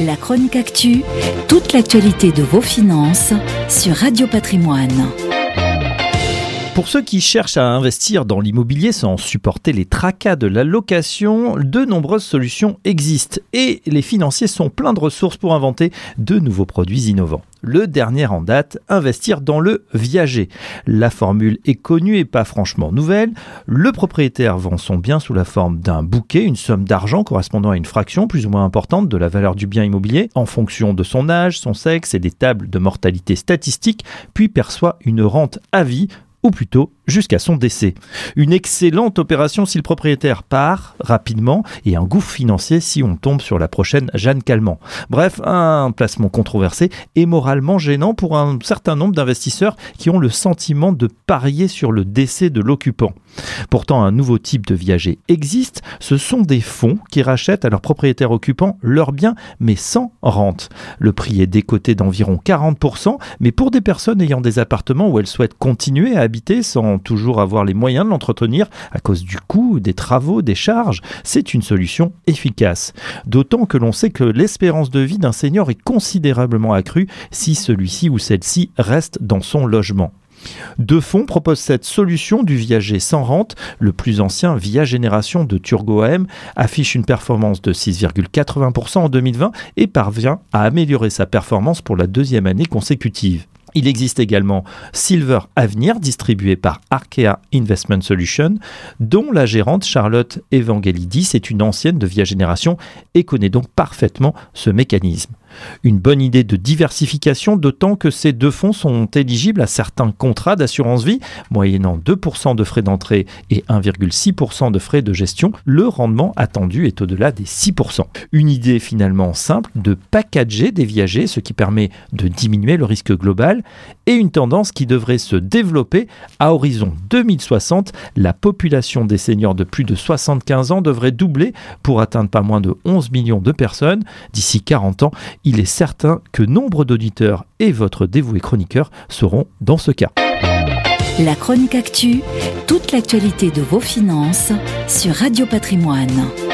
La chronique actu, toute l'actualité de vos finances sur Radio Patrimoine. Pour ceux qui cherchent à investir dans l'immobilier sans supporter les tracas de la location, de nombreuses solutions existent et les financiers sont pleins de ressources pour inventer de nouveaux produits innovants. Le dernier en date, investir dans le viager. La formule est connue et pas franchement nouvelle. Le propriétaire vend son bien sous la forme d'un bouquet, une somme d'argent correspondant à une fraction plus ou moins importante de la valeur du bien immobilier en fonction de son âge, son sexe et des tables de mortalité statistiques, puis perçoit une rente à vie ou plutôt jusqu'à son décès. Une excellente opération si le propriétaire part rapidement et un gouffre financier si on tombe sur la prochaine Jeanne Calment. Bref, un placement controversé et moralement gênant pour un certain nombre d'investisseurs qui ont le sentiment de parier sur le décès de l'occupant. Pourtant, un nouveau type de viager existe, ce sont des fonds qui rachètent à leurs propriétaires occupants leurs biens mais sans rente. Le prix est décoté d'environ 40%, mais pour des personnes ayant des appartements où elles souhaitent continuer à habiter sans toujours avoir les moyens de l'entretenir à cause du coût, des travaux, des charges, c'est une solution efficace. D'autant que l'on sait que l'espérance de vie d'un senior est considérablement accrue si celui-ci ou celle-ci reste dans son logement. Deux fonds proposent cette solution du viager sans rente. Le plus ancien, Via Génération de Turgo AM, affiche une performance de 6,80% en 2020 et parvient à améliorer sa performance pour la deuxième année consécutive. Il existe également Silver Avenir, distribué par Arkea Investment Solutions, dont la gérante Charlotte Evangelidis est une ancienne de Via Génération et connaît donc parfaitement ce mécanisme. Une bonne idée de diversification, d'autant que ces deux fonds sont éligibles à certains contrats d'assurance vie, moyennant 2% de frais d'entrée et 1,6% de frais de gestion. Le rendement attendu est au-delà des 6%. Une idée finalement simple de packager des viagers, ce qui permet de diminuer le risque global, et une tendance qui devrait se développer à horizon 2060. La population des seniors de plus de 75 ans devrait doubler pour atteindre pas moins de 11 millions de personnes d'ici 40 ans il est certain que nombre d'auditeurs et votre dévoué chroniqueur seront dans ce cas. La chronique actu, toute l'actualité de vos finances sur Radio Patrimoine.